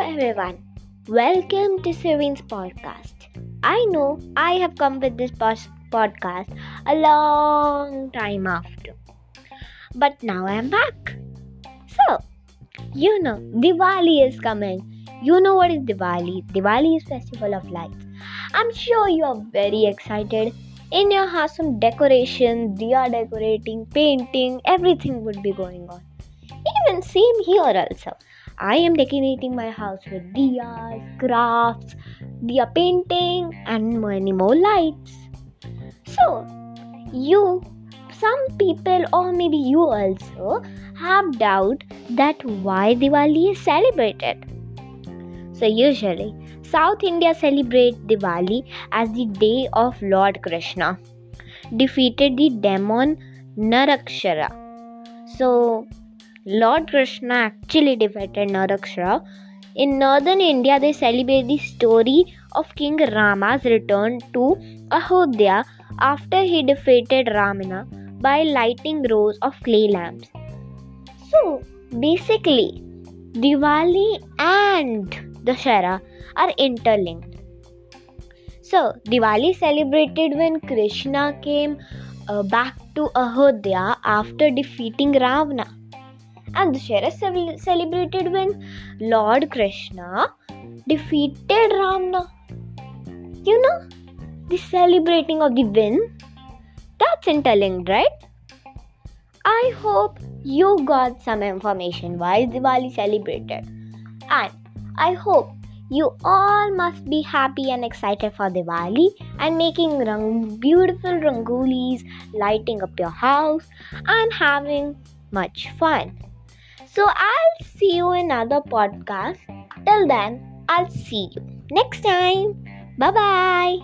everyone, welcome to Serene's podcast. I know I have come with this podcast a long time after, but now I am back. So, you know, Diwali is coming. You know what is Diwali? Diwali is Festival of Lights. I'm sure you are very excited. In your house, some decoration, diya decorating, painting, everything would be going on. Even same here also. I am decorating my house with diyas, crafts, diya painting, and many more lights. So, you, some people, or maybe you also, have doubt that why Diwali is celebrated. So, usually, South India celebrate Diwali as the day of Lord Krishna defeated the demon Narakasura. So, Lord Krishna actually defeated Narakasura. In northern India, they celebrate the story of King Rama's return to Ayodhya after he defeated Ravana by lighting rows of clay lamps. So, basically, Diwali and Dussehra are interlinked. So, Diwali celebrated when Krishna came uh, back to Ayodhya after defeating Ravana and Dussehra is celebrated when Lord Krishna defeated Ravana. You know, the celebrating of the win. That's interlinked, right? I hope you got some information why is Diwali celebrated. And I hope you all must be happy and excited for Diwali and making rang- beautiful rangolis, lighting up your house, and having much fun. So I'll see you in another podcast. Till then, I'll see you next time. Bye bye.